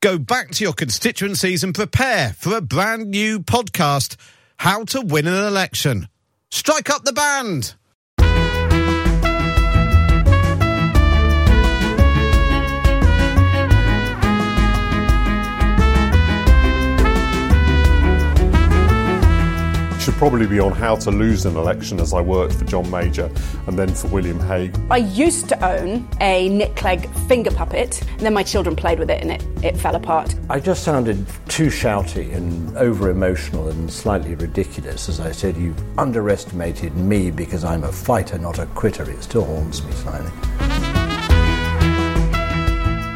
Go back to your constituencies and prepare for a brand new podcast How to Win an Election. Strike up the band! Should probably be on how to lose an election as I worked for John Major and then for William Hague. I used to own a Nick Clegg finger puppet, and then my children played with it and it, it fell apart. I just sounded too shouty and over emotional and slightly ridiculous as I said, You underestimated me because I'm a fighter, not a quitter. It still haunts me slightly.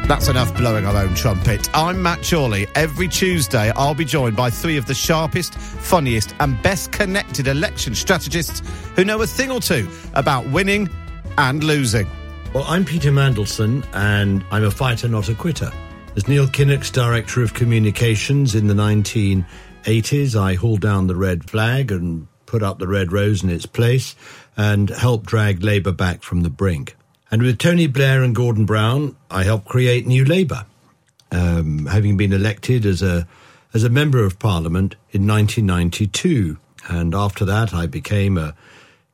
That's enough blowing our own trumpet. I'm Matt Chorley. Every Tuesday, I'll be joined by three of the sharpest, funniest, and best connected election strategists who know a thing or two about winning and losing. Well, I'm Peter Mandelson, and I'm a fighter, not a quitter. As Neil Kinnock's Director of Communications in the 1980s, I hauled down the red flag and put up the red rose in its place and helped drag Labour back from the brink. And with Tony Blair and Gordon Brown, I helped create New Labour, um, having been elected as a as a member of Parliament in 1992. And after that, I became a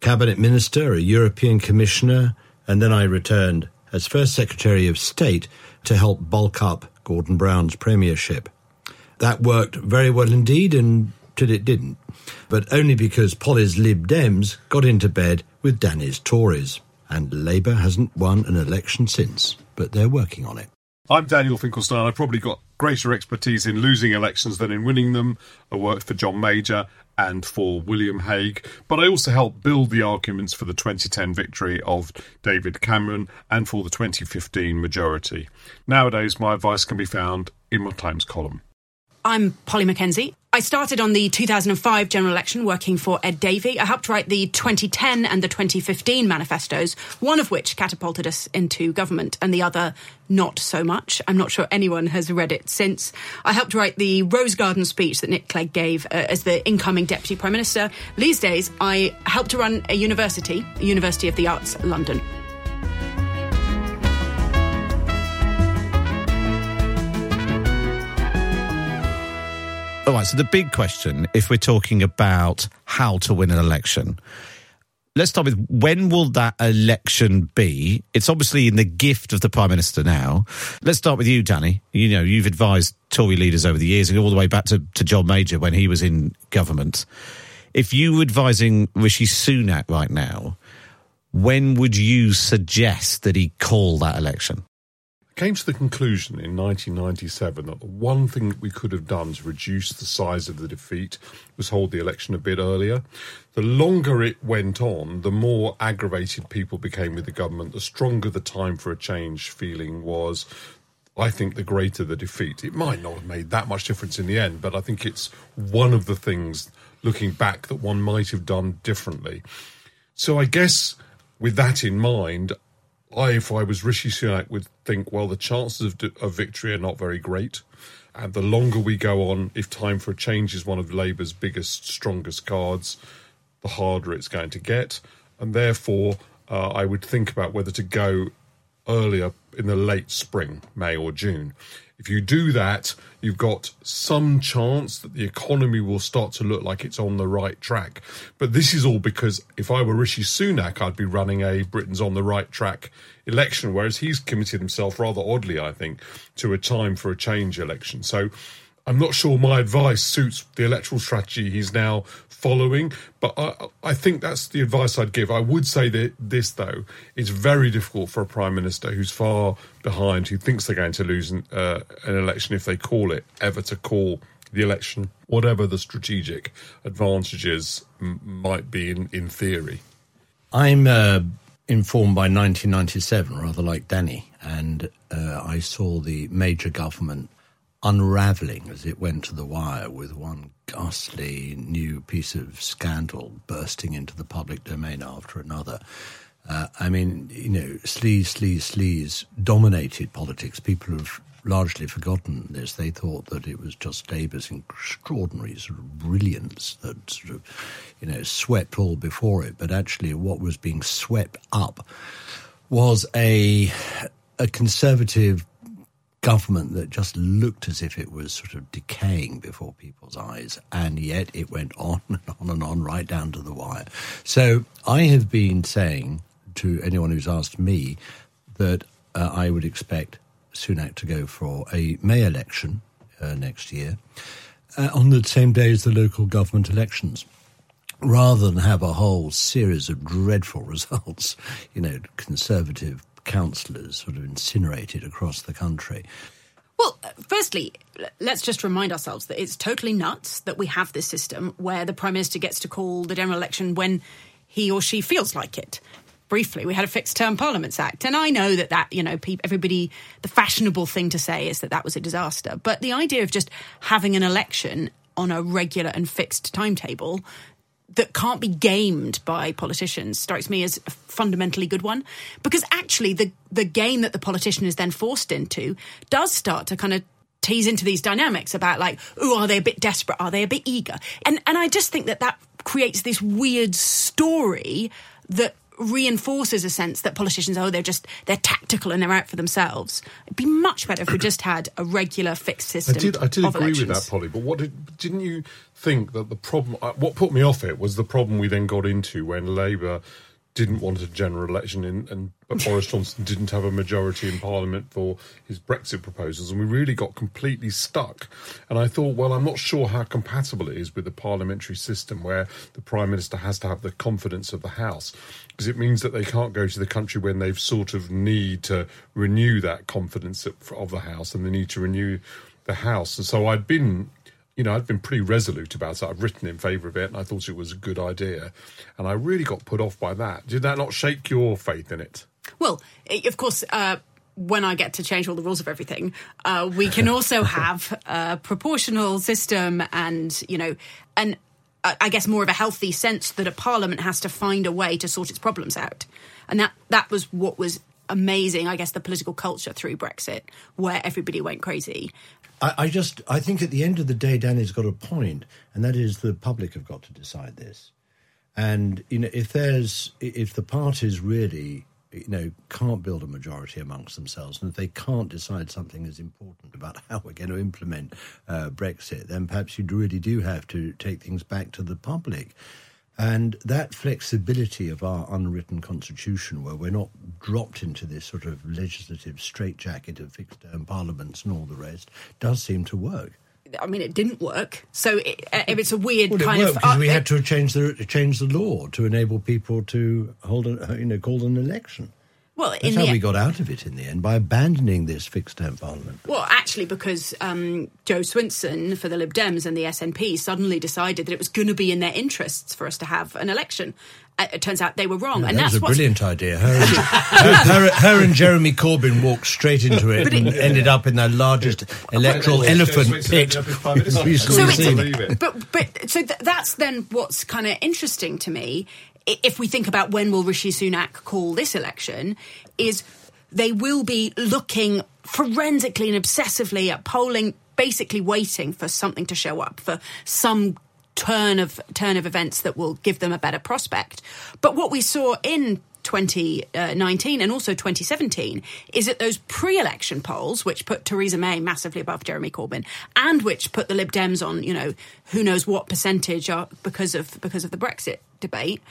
cabinet minister, a European commissioner, and then I returned as first Secretary of State to help bulk up Gordon Brown's premiership. That worked very well indeed until it didn't, but only because Polly's Lib Dems got into bed with Danny's Tories and Labour hasn't won an election since, but they're working on it. I'm Daniel Finkelstein. I've probably got greater expertise in losing elections than in winning them. I worked for John Major and for William Hague, but I also helped build the arguments for the 2010 victory of David Cameron and for the 2015 majority. Nowadays, my advice can be found in my Times column. I'm Polly Mackenzie. I started on the 2005 general election working for Ed Davey. I helped write the 2010 and the 2015 manifestos, one of which catapulted us into government and the other not so much. I'm not sure anyone has read it since. I helped write the Rose Garden speech that Nick Clegg gave uh, as the incoming Deputy Prime Minister. These days, I helped to run a university, University of the Arts London. All right, so the big question, if we're talking about how to win an election, let's start with when will that election be? It's obviously in the gift of the Prime Minister now. Let's start with you, Danny. You know, you've advised Tory leaders over the years, and all the way back to, to John Major when he was in government. If you were advising Rishi Sunak right now, when would you suggest that he call that election? Came to the conclusion in 1997 that the one thing that we could have done to reduce the size of the defeat was hold the election a bit earlier. The longer it went on, the more aggravated people became with the government, the stronger the time for a change feeling was. I think the greater the defeat. It might not have made that much difference in the end, but I think it's one of the things looking back that one might have done differently. So I guess with that in mind, I, if I was Rishi Sunak, would think, well, the chances of, of victory are not very great. And the longer we go on, if time for a change is one of Labour's biggest, strongest cards, the harder it's going to get. And therefore, uh, I would think about whether to go earlier in the late spring, May or June. If you do that, you've got some chance that the economy will start to look like it's on the right track. But this is all because if I were Rishi Sunak, I'd be running a Britain's on the right track election, whereas he's committed himself rather oddly, I think, to a time for a change election. So I'm not sure my advice suits the electoral strategy he's now following, but I, I, think that's the advice I'd give. I would say that this, though, it's very difficult for a prime minister who's far behind, who thinks they're going to lose an, uh, an election if they call it, ever to call the election, whatever the strategic advantages m- might be in, in theory. I'm uh, informed by 1997, rather like Danny, and uh, I saw the major government unraveling as it went to the wire with one ghastly new piece of scandal bursting into the public domain after another. Uh, I mean, you know, sleaze, sleaze, sleaze dominated politics. People have largely forgotten this. They thought that it was just Labour's extraordinary sort of brilliance that sort of, you know, swept all before it. But actually, what was being swept up was a a conservative government that just looked as if it was sort of decaying before people's eyes, and yet it went on and on and on right down to the wire. So I have been saying to anyone who's asked me that uh, I would expect Sunak to go for a May election uh, next year uh, on the same day as the local government elections rather than have a whole series of dreadful results, you know, conservative councillors sort of incinerated across the country. Well, firstly, let's just remind ourselves that it's totally nuts that we have this system where the Prime Minister gets to call the general election when he or she feels like it. Briefly, we had a fixed term Parliaments Act, and I know that that you know everybody the fashionable thing to say is that that was a disaster, but the idea of just having an election on a regular and fixed timetable that can't be gamed by politicians strikes me as a fundamentally good one. Because actually the the game that the politician is then forced into does start to kind of tease into these dynamics about like oh are they a bit desperate? Are they a bit eager? And and I just think that that creates this weird story that reinforces a sense that politicians, oh, they're just they're tactical and they're out for themselves. It'd be much better if we just had a regular fixed system. I did, I did agree elections. with that, Polly. But what did, didn't you think that the problem? uh, What put me off it was the problem we then got into when Labour didn't want a general election in, and but Boris Johnson didn't have a majority in Parliament for his Brexit proposals, and we really got completely stuck. And I thought, well, I'm not sure how compatible it is with the parliamentary system where the Prime Minister has to have the confidence of the House, because it means that they can't go to the country when they've sort of need to renew that confidence of, of the House, and they need to renew the House. And so I'd been you know, I'd been pretty resolute about it. I've written in favour of it, and I thought it was a good idea. And I really got put off by that. Did that not shake your faith in it? Well, i- of course, uh, when I get to change all the rules of everything, uh, we can also have a proportional system and, you know, and I guess more of a healthy sense that a parliament has to find a way to sort its problems out. And that, that was what was amazing, I guess, the political culture through Brexit, where everybody went crazy. I, I just, I think at the end of the day, Danny's got a point, and that is the public have got to decide this. And you know, if there's, if the parties really, you know, can't build a majority amongst themselves, and if they can't decide something as important about how we're going to implement uh, Brexit, then perhaps you really do have to take things back to the public. And that flexibility of our unwritten constitution, where we're not dropped into this sort of legislative straitjacket of fixed term parliaments and all the rest, does seem to work. I mean, it didn't work. So it, uh, if it's a weird Well, it kind worked of. uh, we had to change the change the law to enable people to hold, a, you know, call an election. Well, That's in how the, we got out of it in the end by abandoning this fixed term parliament. Well, actually, because um, Jo Swinson for the Lib Dems and the SNP suddenly decided that it was going to be in their interests for us to have an election. Uh, it turns out they were wrong, and that that's was a what's brilliant idea. Her and, her, her- her and Jeremy Corbyn walked straight into it But and it- ended up in the largest electoral elephant pit ended up as Prime Minister. we've so it's, seen. but but so th- that's then what's kind of interesting to me i- if we think about when will Rishi Sunak call this election is they will be looking forensically and obsessively at polling basically waiting for something to show up for some turn of turn of events that will give them a better prospect. But what we saw in 2019 and also 2017 is that those pre-election polls, which put Theresa May massively above Jeremy Corbyn, and which put the Lib Dems on, you know, who knows what percentage are because of because of the Brexit debate,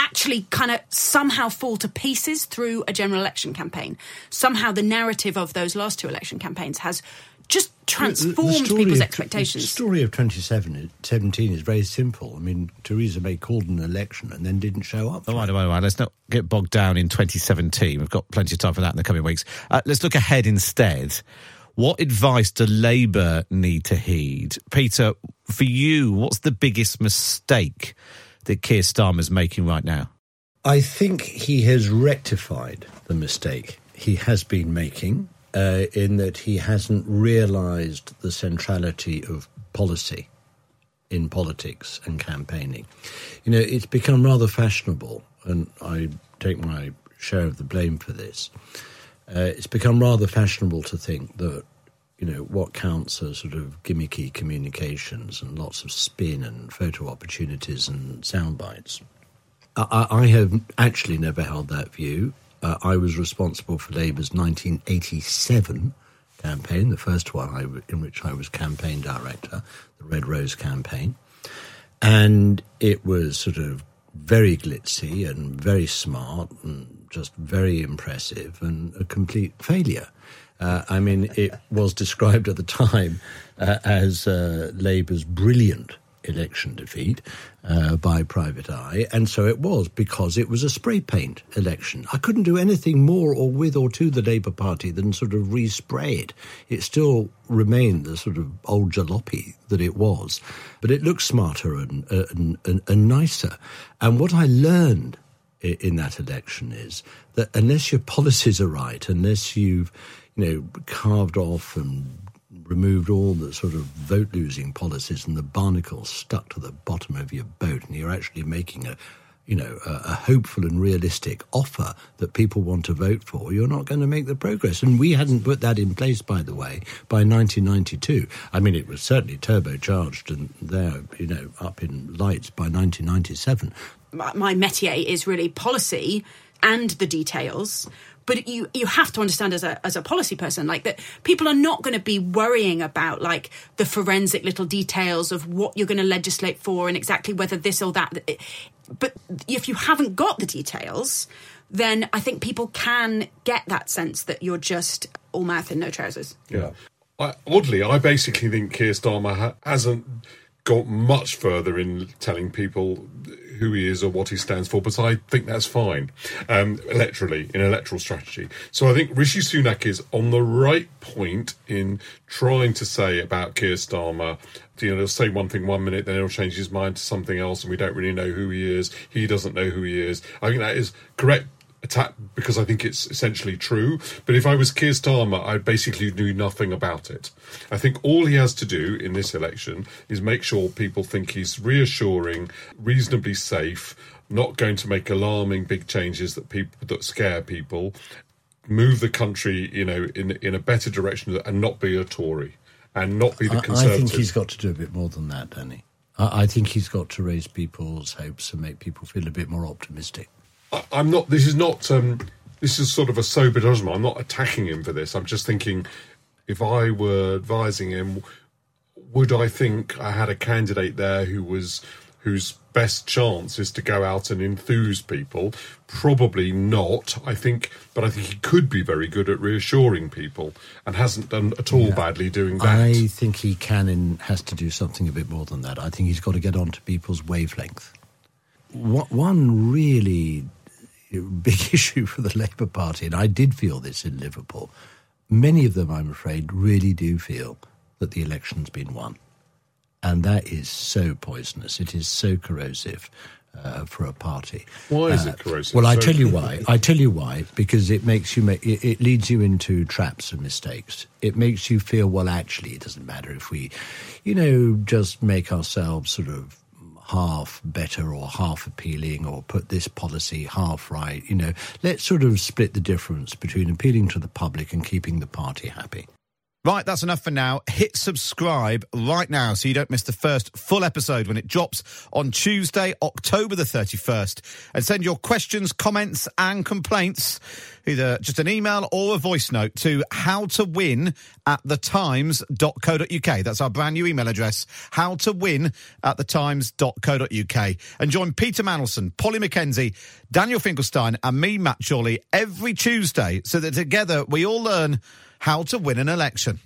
actually kind of somehow fall to pieces through a general election campaign. Somehow the narrative of those last two election campaigns has just transformed story people's of- expectations. The story of 2017 is very simple. I mean, Theresa May called an election and then didn't show up. All right, all right, all right. Let's not get bogged down in 2017. We've got plenty of time for that in the coming weeks. Uh, let's look ahead instead. What advice do Labour need to heed? Peter, for you, what's the biggest mistake that Keir Starmer's making right now? I think he has rectified the mistake he has been making uh, in that he hasn't realised the centrality of policy in politics and campaigning. You know, it's become rather fashionable, and I take my share of the blame for this. Uh, it's become rather fashionable to think that you know what counts as sort of gimmicky communications and lots of spin and photo opportunities and sound bites. I, I have actually never held that view. Uh, I was responsible for Labour's 1987 campaign, the first one I, in which I was campaign director, the Red Rose campaign. And it was sort of very glitzy and very smart and just very impressive and a complete failure. Uh, I mean, it was described at the time uh, as uh, Labour's brilliant election defeat uh, by private eye, and so it was because it was a spray paint election. I couldn't do anything more or with or to the Labour Party than sort of respray it. It still remained the sort of old jalopy that it was, but it looked smarter and, and, and, and nicer. And what I learned in that election is that unless your policies are right, unless you've you know carved off and removed all the sort of vote losing policies and the barnacles stuck to the bottom of your boat, and you're actually making a you know, a, a, hopeful and realistic offer that people want to vote for, you're not going to make the progress. And we hadn't put that in place, by the way, by 1992. I mean, it was certainly turbocharged and there, you know, up in lights by 1997. My, métier is really policy and the details but you you have to understand as a as a policy person like that people are not going to be worrying about like the forensic little details of what you're going to legislate for and exactly whether this or that. But if you haven't got the details then i think people can get that sense that you're just all mouth and no trousers. Yeah. I, oddly i basically think keir starmer ha- hasn't got much further in telling people who he is or what he stands for, but I think that's fine um, electorally in electoral strategy. So I think Rishi Sunak is on the right point in trying to say about Keir Starmer. You know, he'll say one thing one minute, then he'll change his mind to something else, and we don't really know who he is. He doesn't know who he is. I think that is correct attack because I think it's essentially true. But if I was Keir Starmer, I'd basically knew nothing about it. I think all he has to do in this election is make sure people think he's reassuring, reasonably safe, not going to make alarming big changes that people that scare people, move the country, you know, in in a better direction and not be a Tory and not be the conservative. I think he's got to do a bit more than that, Danny. I think he's got to raise people's hopes and make people feel a bit more optimistic. I, am not. This is not. Um, this is sort of a sober judgment. I'm not attacking him for this. I'm just thinking, if I were advising him, would I think I had a candidate there who was whose best chance is to go out and enthuse people? Probably not. I think, but I think he could be very good at reassuring people, and hasn't done at all yeah. badly doing that. I think he can and has to do something a bit more than that. I think he's got to get onto people's wavelength. One really big issue for the Labour Party, and I did feel this in Liverpool. Many of them, I'm afraid, really do feel that the election's been won. And that is so poisonous. It is so corrosive uh, for a party. Why is uh, it corrosive? Well, I tell you why. I tell you why. Because it makes you make it, it leads you into traps and mistakes. It makes you feel well. Actually, it doesn't matter if we, you know, just make ourselves sort of half better or half appealing or put this policy half right. You know, let's sort of split the difference between appealing to the public and keeping the party happy. Right, that's enough for now. Hit subscribe right now so you don't miss the first full episode when it drops on Tuesday, October the 31st. And send your questions, comments, and complaints, either just an email or a voice note to how to win at thetimes.co.uk. That's our brand new email address, how to win at thetimes.co.uk. And join Peter Mandelson, Polly Mackenzie, Daniel Finkelstein, and me, Matt Chorley, every Tuesday so that together we all learn how to win an election.